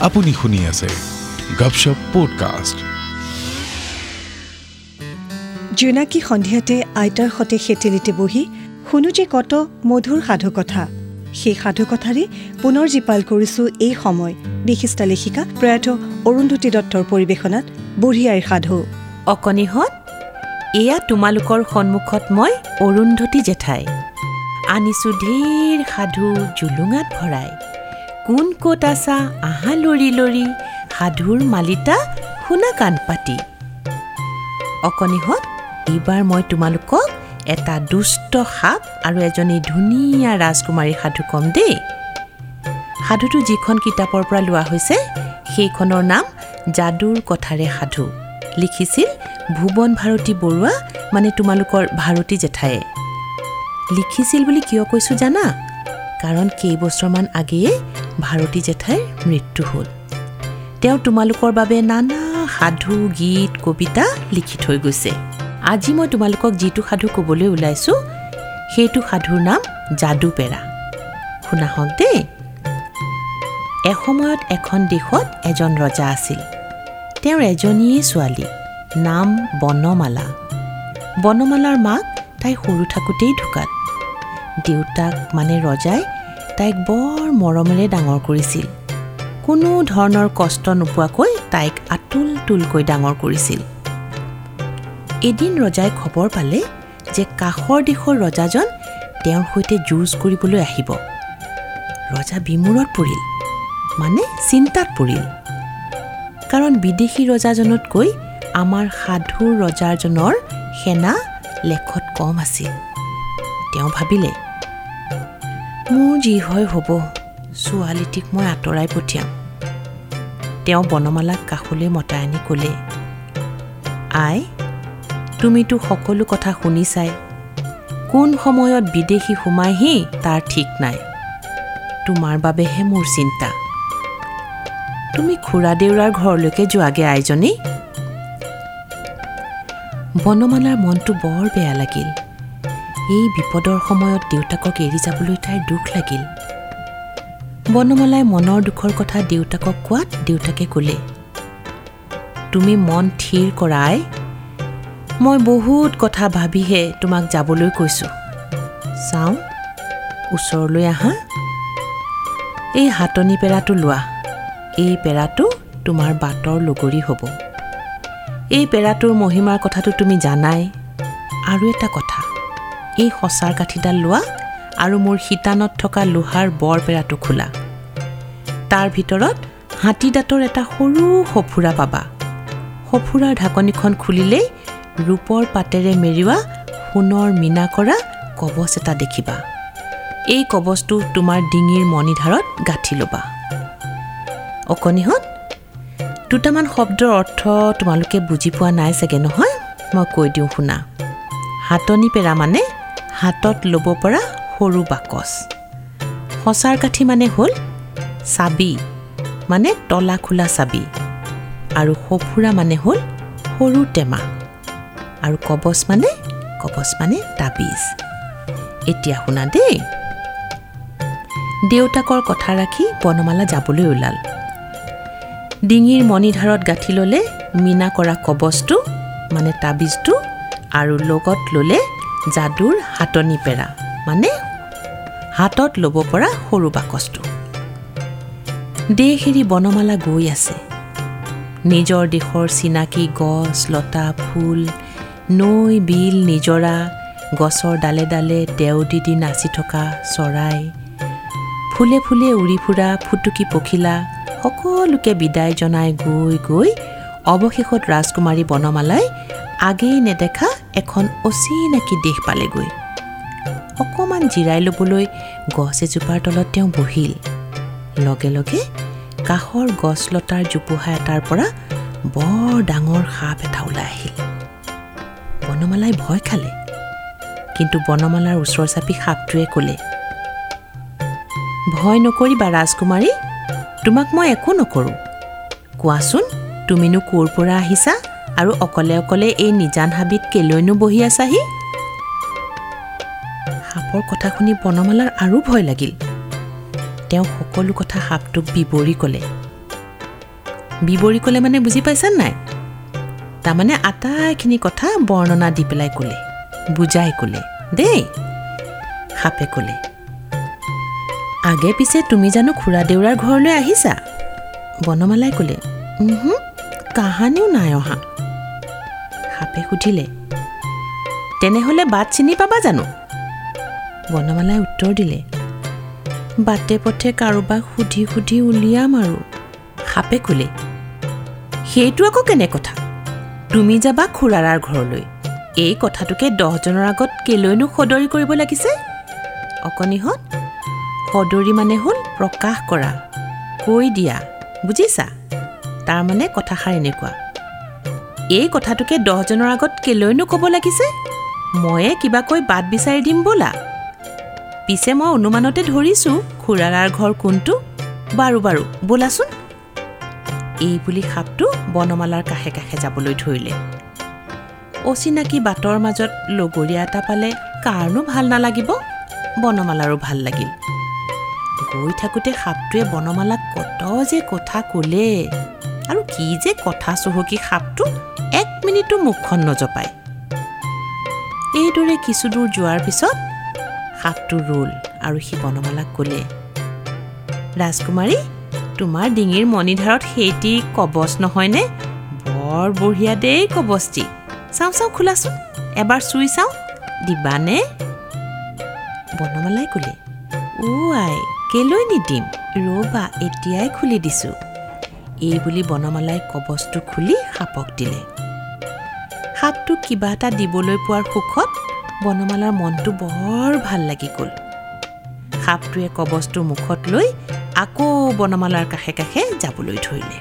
আপুনি শুনি আছে গপশপ পডকাষ্ট জোনাকী সন্ধিয়াতে আইতাৰ সতে সেতেলিতে বহি শুনো যে কত মধুৰ সাধুকথা। সেই সাধুকথাৰে পুনৰ জীপাল কৰিছো এই সময়। বিশিষ্ট লেখিকা প্ৰয়াত অৰুন্ধতী দত্তৰ পৰিৱেশনাত বুঢ়ী আইৰ সাধু অকণিহঁত এয়া তোমালোকৰ সন্মুখত মই অৰুন্ধতী জেঠাই। আনিছোঁ ধেৰ সাধু জুলুঙাত ভৰাই। কোন ক'ত আছা? আহা লৰি লৰি সাধুৰ মালিতা শুনা কাণ পাতি। অকণিহঁত এইবাৰ মই তোমালোকক এটা দুষ্ট সাপ আৰু এজনী ধুনীয়া ৰাজকুমাৰী সাধু ক'ম দেই। সাধুটো যিখন কিতাপৰ পৰা লোৱা হৈছে সেইখনৰ নাম যাদুৰ কথাৰে সাধু। লিখিছিল ভুৱন ভাৰতী বৰুৱা মানে তোমালোকৰ ভাৰতী জেঠায়ে। লিখিছিল বুলি কিয় কৈছোঁ জানা? কাৰণ কেইবছৰমান আগেয়ে ভাৰতী জেঠাইৰ মৃত্যু হ'ল। তেওঁ তোমালোকৰ বাবে নানা সাধু গীত কবিতা লিখি থৈ গৈছে। আজি মই তোমালোকক যিটো সাধু ক'বলৈ ওলাইছোঁ সেইটো সাধুৰ নাম যাদুপেৰা। শুনা হওক দেই। এসময়ত এখন দেশত এজন ৰজা আছিল। তেওঁৰ এজনীয়ে ছোৱালী নাম বনমালা। বনমালাৰ মাক তাই সৰু থাকোঁতেই ঢুকাল। দেউতাক মানে ৰজাই তাইক বৰ মৰমেৰে ডাঙৰ কৰিছিল। কোনো ধৰণৰ কষ্ট নোপোৱাকৈ তাইক আতুল তুলকৈ ডাঙৰ কৰিছিল। এদিন ৰজাই খবৰ পালে যে কাষৰ দেশৰ ৰজাজন তেওঁৰ সৈতে যুঁজ কৰিবলৈ আহিব। ৰজা বিমূৰত পৰিল মানে চিন্তাত পৰিল। কাৰণ বিদেশী ৰজাজনতকৈ আমাৰ সাধুৰ ৰজাজনৰ সেনা লেখত কম আছিল। তেওঁ ভাবিলে মোৰ যি হয় হ'ব ছোৱালীটিক মই আঁতৰাই পঠিয়াম। তেওঁ বনমালাক কাষলৈ মতাই আনি ক'লে আই তুমিতো সকলো কথা শুনিছাই। কোন সময়ত বিদেশী সোমাইহি তাৰ ঠিক নাই। তোমাৰ বাবেহে মোৰ চিন্তা। তুমি খুৰা দেউৰাৰ ঘৰলৈকে যোৱাগে আইজনী? বনমালাৰ মনটো বৰ বেয়া লাগিল। এই বিপদৰ সময়ত দেউতাকক এৰি যাবলৈ তাইৰ দুখ লাগিল। বনমালাই মনৰ দুখৰ কথা দেউতাকক কোৱাত দেউতাকে ক'লে তুমি মন থিৰ কৰাই মই বহুত কথা ভাবিহে তোমাক যাবলৈ কৈছোঁ। চাওঁ ওচৰলৈ আহা। এই হাতনি পেৰাটো লোৱা এই পেৰাটো তোমাৰ বাটৰ লগৰী হ'ব। এই পেৰাটোৰ মহিমাৰ কথাটো তুমি জানাই। আৰু এটা কথা এই সঁচাৰ কাঠিডাল লোৱা আৰু মোৰ শিতানত থকা লোহাৰ বৰ পেৰাটো খোলা। তাৰ ভিতৰত হাতী দাঁতৰ এটা সৰু সফুৰা পাবা। সফুৰাৰ ঢাকনিখন খুলিলেই ৰূপৰ পাতেৰে মেৰিওৱা সোণৰ মীনা কৰা কবচ এটা দেখিবা। এই কবচটো তোমাৰ ডিঙিৰ মণিধাৰত গাঁঠি ল'বা। অকণিহঁত দুটামান শব্দৰ অৰ্থ তোমালোকে বুজি পোৱা নাই চাগে নহয়? মই কৈ দিওঁ শুনা। হাতনি পেৰা মানে হাতত ল'ব পৰা সৰু বাকচ। সঁচাৰ কাঠি মানে হ'ল চাবি মানে তলা খোলা চাবি। আৰু সফুৰা মানে হ'ল সৰু টেমা। আৰু কবচ মানে কবচ মানে তাবিজ। এতিয়া শুনা দেই। দেউতাকৰ কথা ৰাখি বনমালা যাবলৈ ওলাল। ডিঙিৰ মণিধাৰত গাঁঠি ল'লে মীনা কৰা কবচটো মানে তাবিজটো আৰু লগত ল'লে যাদুৰ হাতনি পেৰা। মানে হাতত ল'ব পৰা সৰু বাকচটো। দেশ এৰি বনমালা গৈ আছে। নিজৰ দেশৰ চিনাকি গছ লতা ফুল নৈ বিল নিজৰা গছৰ ডালে ডালে দেও দি দি নাচি থকা চৰাই ফুলে ফুলে উৰি ফুৰা ফুটুকি পখিলা সকলোকে বিদায় জনাই গৈ গৈ অৱশেষত ৰাজকুমাৰী বনমালাই আগেয়ে নেদেখা এখন অচিনাকি দেশ পালেগৈ। অকণমান জিৰাই ল'বলৈ গছ এজোপাৰ তলত তেওঁ বহিল। লগে লগে কাষৰ গছ লতাৰ জোপোহা এটাৰ পৰা বৰ ডাঙৰ সাপ এটা ওলাই আহিল। বনমালাই ভয় খালে। কিন্তু বনমালাৰ ওচৰ চাপি সাপটোৱে ক'লে ভয় নকৰিবা ৰাজকুমাৰী তোমাক মই একো নকৰোঁ। কোৱাচোন তুমিনো ক'ৰ পৰা আহিছা? আৰু অকলে অকলে এই নিজান হাবিত কেলৈনো বহি আছাহি? সাপৰ কথা শুনি বনমালাৰ আৰু ভয় লাগিল। তেওঁ সকলো কথা সাপটোক বিৱৰি ক'লে। বিৱৰি ক'লে মানে বুজি পাইছা নাই? তাৰমানে আটাইখিনি কথা বৰ্ণনা দি পেলাই ক'লে বুজাই ক'লে দেই। সাপে ক'লে আগে পিছে তুমি জানো খুৰা দেউৰাৰ ঘৰলৈ আহিছা? বনমালাই ক'লে কাহানিও নাই অহা। সাপে সুধিলে তেনেহ'লে বাট চিনি পাবা জানো? বনমালাই উত্তৰ দিলে বাটে পথে কাৰোবাক সুধি সুধি উলিয়াম আৰু সাপে ক'লে সেইটো আকৌ কেনে কথা? তুমি যাবা খুৰাৰাৰ ঘৰলৈ। এই কথাটোকে দহজনৰ আগত কেলৈনো সদৰি কৰিব লাগিছে? অকণিহঁত সদৰি মানে হ'ল প্ৰকাশ কৰা কৈ দিয়া বুজিছা? তাৰমানে কথাষাৰ এনেকুৱা। এই কথাটোকে দহজনৰ আগত কেলৈনো ক'ব লাগিছে? ময়ে কিবা কৈ বাট বিচাৰি দিম বোলা। পিছে মই অনুমানতে ধৰিছোঁ খুৰাৰাৰ ঘৰ কোনটো? বাৰু বাৰু বোলাচোন। এই বুলি সাপটো বনমালাৰ কাষে কাষে যাবলৈ ধৰিলে। অচিনাকি বাটৰ মাজত লগৰীয়া এটা পালে কাৰণো ভাল নালাগিব? বনমালাৰো ভাল লাগিল। গৈ থাকোঁতে সাপটোৱে বনমালাক কত যে কথা ক'লে। আৰু কি যে কথা চহকী সাপটো? এক মিনিটো মুখখন নজপায়। এইদৰে কিছুদূৰ যোৱাৰ পিছত সাপটো ৰ'ল আৰু সি বনমালাক ক'লে ৰাজকুমাৰী তোমাৰ ডিঙিৰ মণিধাৰত সেইটি কবচ নহয়নে? বৰ বঢ়িয়া দেই কবচটি। চাওঁ চাওঁ খোলাচোন। এবাৰ চুই চাওঁ। দিবানে? বনমালাই ক'লে অ' আই কেলৈ নিদিম? ৰ'বা এতিয়াই খুলি দিছোঁ। এই বুলি বনমালাই কবচটো খুলি সাপক দিলে। সাপটোক কিবা এটা দিবলৈ পোৱাৰ সুখত বনমালাৰ মনটো বৰ ভাল লাগি গ'ল। সাপটোৱে কবচটো মুখত লৈ আকৌ বনমালাৰ কাষে কাষে যাবলৈ ধৰিলে।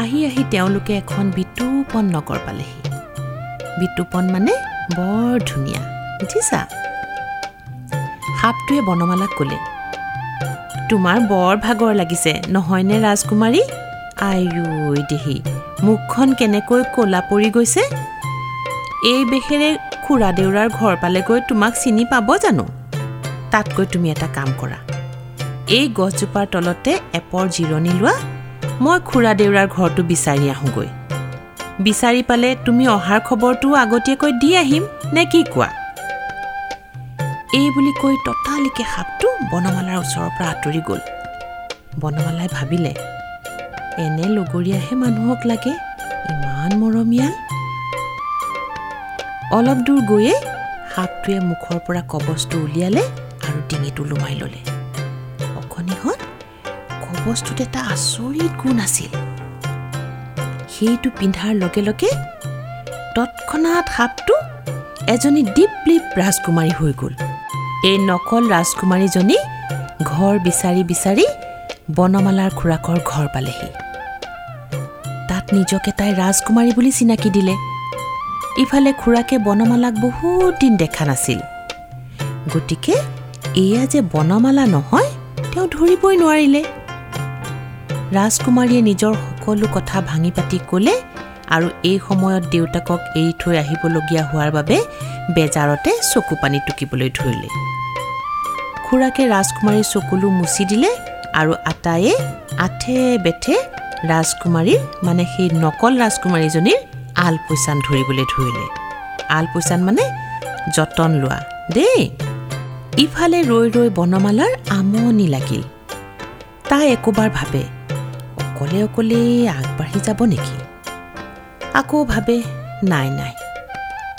আহি আহি তেওঁলোকে এখন বিতুপন নগৰ পালেহি। বিতুপন মানে বৰ ধুনীয়া বুজিছা? সাপটোৱে বনমালাক ক'লে তোমাৰ বৰ ভাগৰ লাগিছে নহয়নে ৰাজকুমাৰী? আইঐ দেহি মুখখন কেনেকৈ ক'লা পৰি গৈছে? এই বেশেৰে খুৰা দেউৰাৰ ঘৰ পালেগৈ তোমাক চিনি পাব জানো? তাতকৈ তুমি এটা কাম কৰা। এই গছজোপাৰ তলতে এপৰ জিৰণি লোৱা। মই খুৰা দেউৰাৰ ঘৰটো বিচাৰি আহোঁগৈ। বিচাৰি পালে তুমি অহাৰ খবৰটো আগতীয়াকৈ দি আহিম নে কি কোৱা? এই বুলি কৈ ততালিকে সাপটো বনমালাৰ ওচৰৰ পৰা আঁতৰি গ'ল। বনমালাই ভাবিলে এনে লগৰীয়াহে মানুহক লাগে? ইমান মৰমীয়াল অলপ দূৰ গৈয়ে সাপটোৱে মুখৰ পৰা কবচটো উলিয়ালে আৰু ডিঙিটো লোমাই ল'লে। অকণিহঁত কবচটোত এটা আচৰিত গুণ আছিল। সেইটো পিন্ধাৰ লগে লগে তৎক্ষণাত সাপটো এজনী দীপলিপ ৰাজকুমাৰী হৈ গ'ল। এই নকল ৰাজকুমাৰীজনী ঘৰ বিচাৰি বিচাৰি বনমালাৰ খুৰাকৰ ঘৰ পালেহি। নিজকে তাই ৰাজকুমাৰী বুলি চিনাকি দিলে। ইফালে খুৰাকে বনমালাক বহুত দিন দেখা নাছিল। গতিকে এয়া যে বনমালা নহয় তেওঁ ধৰিবই নোৱাৰিলে। ৰাজকুমাৰীয়ে নিজৰ সকলো কথা ভাঙি পাতি ক'লে আৰু এই সময়ত দেউতাকক এৰি থৈ আহিবলগীয়া হোৱাৰ বাবে বেজাৰতে চকু পানী টুকিবলৈ ধৰিলে। খুৰাকে ৰাজকুমাৰীৰ চকুলো মুচি দিলে আৰু আটায়ে আঠে বেঠে ৰাজকুমাৰীৰ মানে সেই নকল ৰাজকুমাৰীজনীৰ আলপৈচান ধৰিবলৈ ধৰিলে। আলপৈচান মানে যতন লোৱা। দেই ইফালে ৰৈ ৰৈ বনমালাৰ আমনি লাগিল। তাই একোবাৰ ভাবে অকলে অকলে আগবাঢ়ি যাব নেকি? আকৌ ভাবে নাই নাই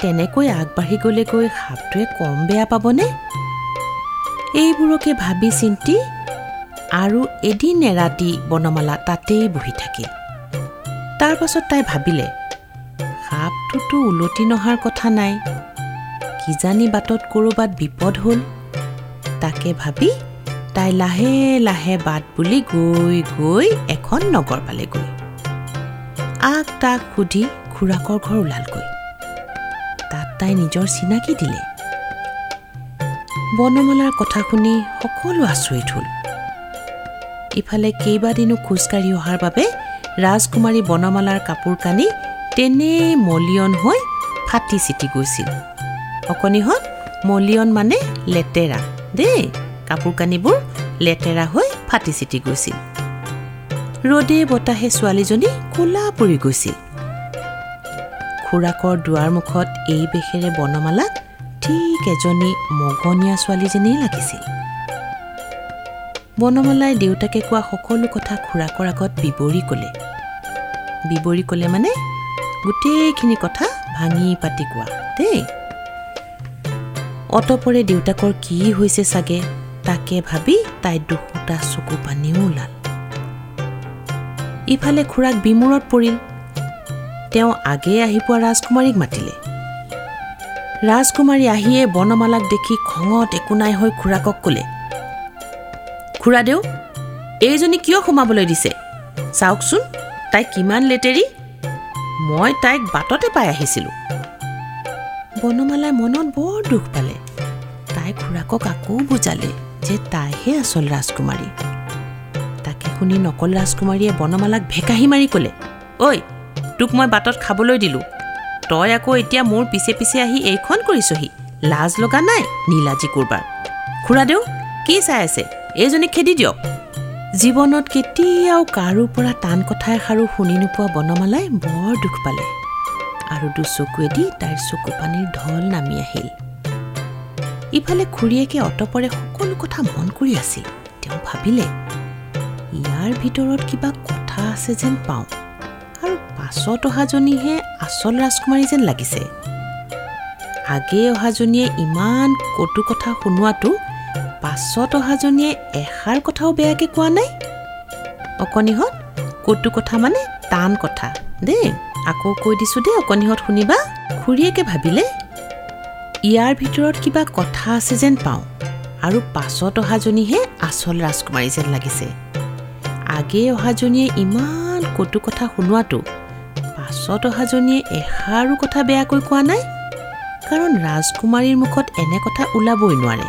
তেনেকৈ আগবাঢ়ি গ'লেগৈ সাপটোৱে কম বেয়া পাবনে? এইবোৰকে ভাবি চিন্তি আৰু এদিন এৰাতি বনমালা তাতেই বহি থাকিল। তাৰ পাছত তাই ভাবিলে সাপটোতো ওলটি নহাৰ কথা নাই। কিজানি বাটত ক'ৰবাত বিপদ হ'ল। তাকে ভাবি তাই লাহে লাহে বাট বুলি গৈ গৈ এখন নগৰ পালেগৈ। আগ তাক সুধি খুৰাকৰ ঘৰ ওলালগৈ। তাত তাই নিজৰ চিনাকি দিলে। বনমালাৰ কথা শুনি সকলো আচৰিত হ'ল। ইফালে কেইবাদিনো খোজকাঢ়ি অহাৰ বাবে ৰাজকুমাৰী বনমালাৰ কাপোৰ কানি তেনেই মলিয়ন হৈ ফাটি চিটি গৈছিল। অকণিহঁত মলিয়ন মানে লেতেৰা। দেই কাপোৰ কানিবোৰ লেতেৰা হৈ ফাটি চিটি গৈছিল। ৰদে বতাহে ছোৱালীজনী কোলা পৰি গৈছিল। খুৰাকৰ দুৱাৰ মুখত এই বেশেৰে বনমালাক ঠিক এজনী মগনীয়া ছোৱালী যেনেই লাগিছিল। বনমালাই দেউতাকে কোৱা সকলো কথা খুৰাকৰ আগত বিৱৰি ক'লে। বিৱৰি ক'লে মানে গোটেইখিনি কথা ভাঙি পাতি কোৱা দেই। অতপৰে দেউতাকৰ কি হৈছে চাগে তাকে ভাবি তাই দুশোটা চকু পানীও ওলাল। ইফালে খুৰাক বিমূৰত পৰিল। তেওঁ আগেয়ে আহি পোৱা ৰাজকুমাৰীক মাতিলে। ৰাজকুমাৰী আহিয়ে বনমালাক দেখি খঙত একো নাই হৈ খুৰাকক ক'লে। খুৰাদেউ এইজনী কিয় সোমাবলৈ দিছে? চাওকচোন তাই কিমান লেতেৰি? মই তাইক বাটতে পাই আহিছিলোঁ। বনমালাই মনত বৰ দুখ পালে। তাই খুৰাকক আকৌ বুজালে যে তাইহে আচল ৰাজকুমাৰী। তাকে শুনি নকল ৰাজকুমাৰীয়ে বনমালাক ভেকাহি মাৰি ক'লে ঐ তোক মই বাটত খাবলৈ দিলোঁ। তই আকৌ এতিয়া মোৰ পিছে পিছে আহি এইখন কৰিছহি। লাজ লগা নাই নীলাজী কোৰবাৰ। খুৰাদেউ কি চাই আছে? এইজনীক খেদি দিয়ক। জীৱনত কেতিয়াও কাৰো পৰা টান কথা এষাৰো শুনি নোপোৱা বনমালাই বৰ দুখ পালে। আৰু দুচকুৱেদি তাইৰ চকু পানীৰ ঢল নামি আহিল। ইফালে খুৰীয়েকে অতপৰে সকলো কথা মন কৰি আছিল। তেওঁ ভাবিলে ইয়াৰ ভিতৰত কিবা কথা আছে যেন পাওঁ। আৰু পাছত অহাজনীহে আচল ৰাজকুমাৰী যেন লাগিছে। আগেয়ে অহাজনীয়ে ইমান কটু কথা শুনোৱাটো পাছত অহাজনীয়ে এষাৰ কথাও বেয়াকৈ কোৱা নাই? অকণিহঁত কটু কথা মানে টান কথা। দেই আকৌ কৈ দিছোঁ দেই অকণিহঁত শুনিবা। খুৰীয়েকে ভাবিলে ইয়াৰ ভিতৰত কিবা কথা আছে যেন পাওঁ। আৰু পাছত অহাজনীহে আচল ৰাজকুমাৰী যেন লাগিছে। আগেয়ে অহাজনীয়ে ইমান কটু কথা শুনোৱাটো পাছত অহাজনীয়ে এষাৰো কথা বেয়াকৈ কোৱা নাই? কাৰণ ৰাজকুমাৰীৰ মুখত এনে কথা ওলাবই নোৱাৰে।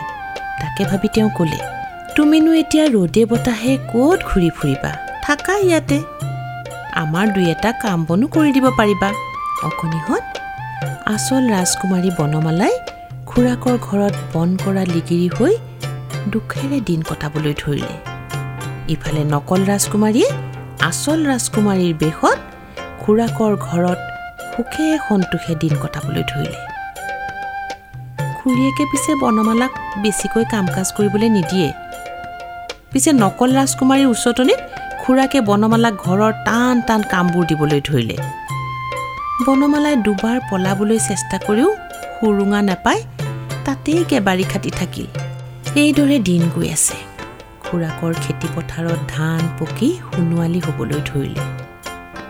তাকে ভাবি তেওঁ ক'লে তুমিনো এতিয়া ৰ'দে বতাহে ক'ত ঘূৰি ফুৰিবা? থাকা ইয়াতে। আমাৰ দুই এটা কাম বনো কৰি দিব পাৰিবা। অকণিহঁত আচল ৰাজকুমাৰী বনমালাই খুৰাকৰ ঘৰত বন কৰা লিগিৰি হৈ দুখেৰে দিন কটাবলৈ ধৰিলে। ইফালে নকল ৰাজকুমাৰীয়ে আচল ৰাজকুমাৰীৰ বেশত খুৰাকৰ ঘৰত সুখে সন্তোষে দিন কটাবলৈ ধৰিলে। খুৰীয়েকে পিছে বনমালাক বেছিকৈ কাম কাজ কৰিবলৈ নিদিয়ে। পিছে নকল ৰাজকুমাৰীৰ উচতনিত খুৰাকে বনমালাক ঘৰৰ টান টান কামবোৰ দিবলৈ ধৰিলে। বনমালাই দুবাৰ পলাবলৈ চেষ্টা কৰিও সুৰুঙা নাপায় তাতেই কেবাৰী খাটি থাকিল। এইদৰে দিন গৈ আছে। খুৰাকৰ খেতিপথাৰত ধান পকি সোণোৱালী হ'বলৈ ধৰিলে।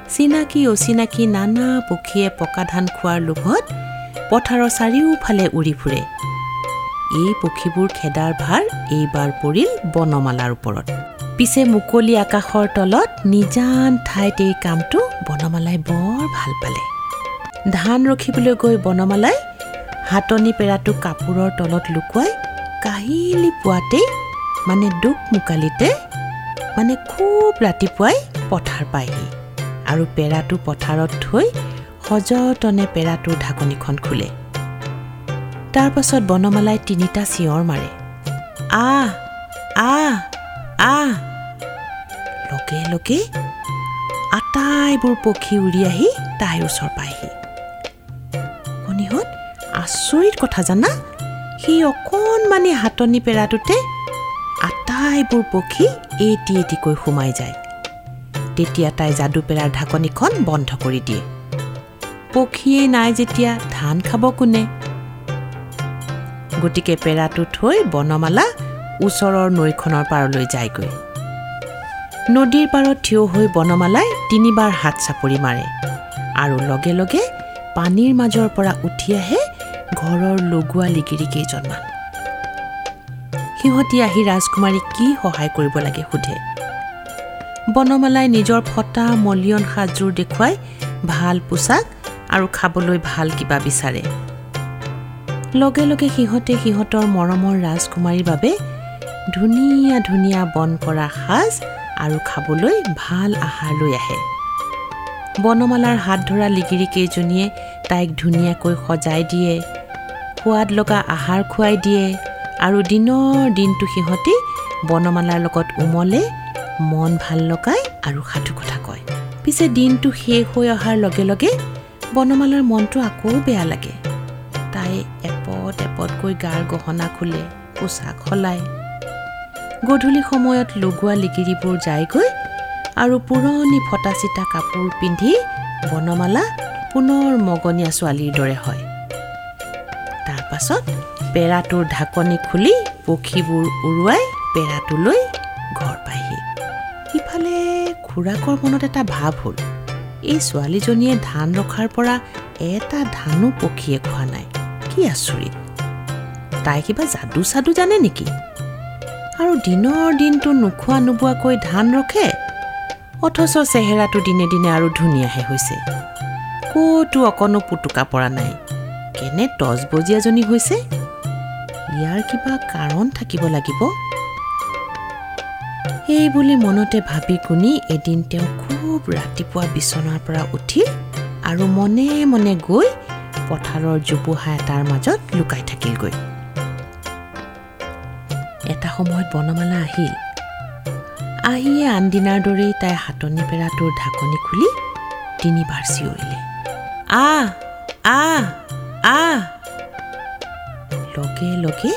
চিনাকি অচিনাকি নানা পক্ষীয়ে পকা ধান খোৱাৰ লোভত পথাৰৰ চাৰিওফালে উৰি ফুৰে। এই পক্ষীবোৰ খেদাৰ ভাৰ এইবাৰ পৰিল বনমালাৰ ওপৰত। পিছে মুকলি আকাশৰ তলত নিজান ঠাইত এই কামটো বনমালাই বৰ ভাল পালে। ধান ৰখিবলৈ গৈ বনমালাই হাতনি পেৰাটো কাপোৰৰ তলত লুকুৱাই কাহিলি পুৱাতেই মানে দুখ মোকালিতে মানে খুব ৰাতিপুৱাই পথাৰ পায়হি। আৰু পেৰাটো পথাৰত থৈ সযতনে পেৰাটোৰ ঢাকনিখন খোলে। তাৰ পাছত বনমালাই তিনিটা চিঞৰ মাৰে। আহ আহ আহ। লগে লগে আটাইবোৰ পক্ষী উৰি আহি তাইৰ ওচৰ পায়হি শনিহঁত আচৰিত কথা জানা সেই অকণমানি হাতনি পেৰাটোতে আটাইবোৰ পক্ষী এটি এটিকৈ সোমাই যায়। তেতিয়া তাই যাদুপেৰাৰ ঢাকনিখন বন্ধ কৰি দিয়ে। পক্ষীয়ে নাই যেতিয়া ধান খাব কোনে? গতিকে পেৰাটো থৈ বনমালা ওচৰৰ নৈখনৰ পাৰলৈ যায়গৈ। নদীৰ পাৰত থিয় হৈ বনমালাই তিনিবাৰ হাত চাপৰি মাৰে আৰু লগে লগে পানীৰ মাজৰ পৰা উঠি আহে ঘৰৰ লগোৱা লিগিৰি কেইজনমান। সিহঁতি আহি ৰাজকুমাৰীক কি সহায় কৰিব লাগে সোধে। বনমালাই নিজৰ ফটা মলিয়ন সাজযোৰ দেখুৱাই ভাল পোছাক আৰু খাবলৈ ভাল কিবা বিচাৰে। লগে লগে সিহঁতে সিহঁতৰ মৰমৰ ৰাজকুমাৰীৰ বাবে ধুনীয়া ধুনীয়া বন কৰা সাজ আৰু খাবলৈ ভাল আহাৰ লৈ আহে। বনমালাৰ হাত ধৰা লিগিৰি কেইজনীয়ে তাইক ধুনীয়াকৈ সজাই দিয়ে সোৱাদ লগা আহাৰ খুৱাই দিয়ে আৰু দিনৰ দিনটো সিহঁতি বনমালাৰ লগত উমলে মন ভাল লগাই আৰু সাধু কথা কয়। পিছে দিনটো শেষ হৈ অহাৰ লগে লগে বনমালাৰ মনটো আকৌ বেয়া লাগে। তাই এপদ এপদকৈ গাৰ গহনা খোলে পোছাক সলায়। গধূলি সময়ত লগোৱা লিগিৰিবোৰ যায়গৈ আৰু পুৰণি ফটা চিটা কাপোৰ পিন্ধি বনমালা পুনৰ মগনীয়া ছোৱালীৰ দৰে হয়। তাৰ পাছত পেৰাটোৰ ঢাকনি খুলি পক্ষীবোৰ উৰুৱাই পেৰাটোলৈ ঘৰ পায়হি। ইফালে খুৰাকৰ মনত এটা ভাৱ হ'ল। এই ছোৱালীজনীয়ে ধান ৰখাৰ পৰা এটা ধানো পক্ষীয়ে খোৱা নাই। কি আচৰিত। তাই কিবা যাদু চাদু জানে নেকি? আৰু দিনৰ দিনটো নোখোৱা নোবোৱাকৈ ধান ৰখে? অথচ চেহেৰাটো দিনে দিনে আৰু ধুনীয়াহে হৈছে। ক'তো অকণো পুতুকা পৰা নাই। কেনে টচবজীয়াজনী হৈছে? ইয়াৰ কিবা কাৰণ থাকিব লাগিব? এই বুলি মনতে ভাবি গুণি এদিন তেওঁ খুব ৰাতিপুৱা বিচনাৰ পৰা উঠি আৰু মনে মনে গৈ পথাৰৰ জোপোহা এটাৰ মাজত লুকাই থাকিলগৈ। এটা সময়ত বনমালা আহিল। আহিয়ে আনদিনাৰ দৰেই তাই হাতনি পেৰাটোৰ ঢাকনি খুলি তিনিবাৰ চিঞৰিলে। আহ আহ আহ। লগে লগে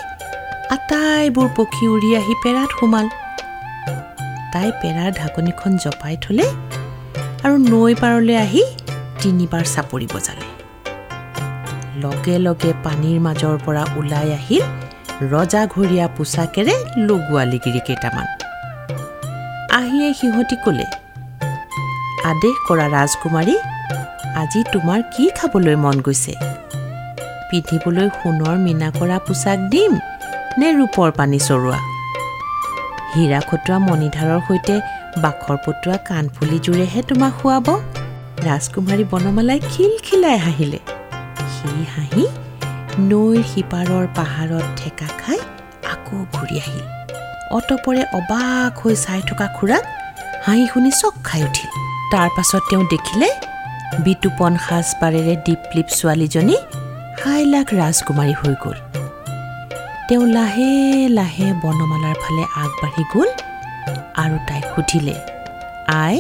আটাইবোৰ পক্ষী উৰি আহি পেৰাত সোমাল। তাই পেৰাৰ ঢাকনিখন জপাই থলে আৰু নৈ পাৰলৈ আহি তিনিবাৰ চাপৰি বজালে লগে লগে পানীৰ মাজৰ পৰা ওলাই আহিল ৰজাঘৰীয়া পোচাকেৰে লগোৱা লিগিৰি কেইটামান। আহিয়ে সিহঁতি ক'লে আদেশ কৰা ৰাজকুমাৰী আজি তোমাৰ কি খাবলৈ মন গৈছে? পিন্ধিবলৈ সোণৰ মীনা কৰা পোচাক দিম নে ৰূপৰ পানী চৰোৱা? হীৰা খটোৱা মণিধাৰৰ সৈতে বাখৰ পতোৱা কাণফুলিযোৰেহে তোমাক খুৱাব। ৰাজকুমাৰী বনমালাই খিলখিলাই হাঁহিলে। সি হাঁহি নৈৰ সিপাৰৰ পাহাৰত ঠেকা খাই আকৌ ঘূৰি আহিল। অতপৰে অবাক হৈ চাই থকা খুৰাক হাঁহি শুনি চক খাই উঠিল। তাৰ পাছত তেওঁ দেখিলে বিতুপন সাজপাৰেৰে দীপলিপ ছোৱালীজনী হাইলাখ ৰাজকুমাৰী হৈ গ'ল। তেওঁ লাহে লাহে বনমালাৰ ফালে আগবাঢ়ি গ'ল। আৰু তাইক সুধিলে আই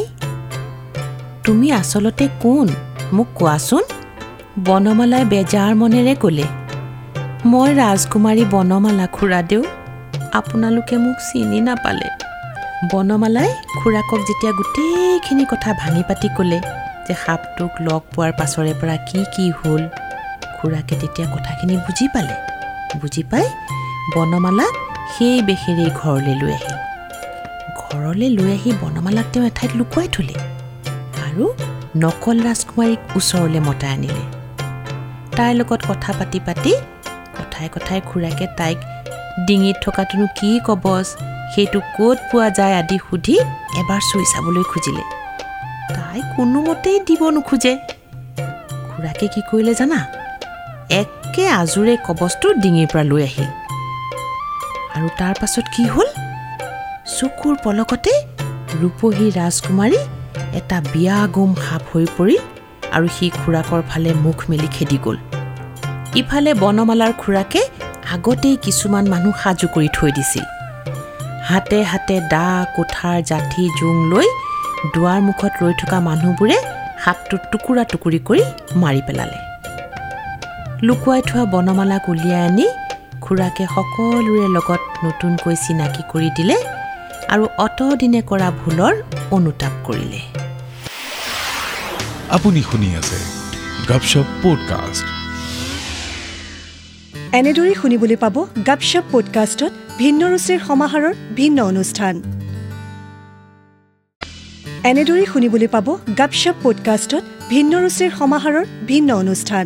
তুমি আচলতে কোন? মোক কোৱাচোন? বনমালাই বেজাৰ মনেৰে ক'লে মই ৰাজকুমাৰী বনমালা খুৰাদেউ আপোনালোকে মোক চিনি নাপালে। বনমালাই খুৰাকক যেতিয়া গোটেইখিনি কথা ভাঙি পাতি ক'লে যে সাপটোক লগ পোৱাৰ পাছৰে পৰা কি কি হ'ল খুৰাকে তেতিয়া কথাখিনি বুজি পালে। বুজি পাই বনমালাক সেই বেশেৰেই ঘৰলৈ লৈ আহিল। ঘৰলৈ লৈ আহি বনমালাক তেওঁ এঠাইত লুকুৱাই থলে আৰু নকল ৰাজকুমাৰীক ওচৰলৈ মতাই আনিলে। তাইৰ লগত কথা পাতি পাতি কথাই কথাই খুৰাকে তাইক ডিঙিত থকাটোনো কি কবচ? সেইটো ক'ত পোৱা যায়? আদি সুধি এবাৰ চুই চাবলৈ খুজিলে। তাই কোনোমতেই দিব নোখোজে। খুৰাকে কি কৰিলে জানা? একে আজোৰে কবচটো ডিঙিৰ পৰা লৈ আহিল। আৰু তাৰ পাছত কি হ'ল? চকুৰ পলকতে ৰূপহী ৰাজকুমাৰী এটা বিয়াগুম সাপ হৈ পৰিল আৰু সি খুৰাকৰ ফালে মুখ মেলি খেদি গ'ল। ইফালে বনমালাৰ খুৰাকে আগতেই কিছুমান মানুহ সাজু কৰি থৈ দিছিল। হাতে হাতে দা কোঠাৰ জাঠি জোং লৈ দুৱাৰ মুখত ৰৈ থকা মানুহবোৰে সাপটো টুকুৰা টুকুৰি কৰি মাৰি পেলালে। লুকুৱাই থোৱা বনমালাক উলিয়াই আনি খুৰাকে সকলোৰে লগত নতুনকৈ চিনাকি কৰি দিলে। আৰু অতদিনে কৰা ভুলৰ অনুতাপ কৰিলে। আপুনি শুনি আছে গপশপ পডকাষ্ট। এনেদৰেই শুনিবলৈ পাব গাপশ্বপ পডকাষ্টত ভিন্ন ৰুচিৰ সমাহাৰৰ ভিন্ন অনুষ্ঠান। এনেদৰেই শুনিবলৈ পাব গাপশ্বপ পডকাষ্টত ভিন্ন ৰুচিৰ সমাহাৰৰ ভিন্ন অনুষ্ঠান।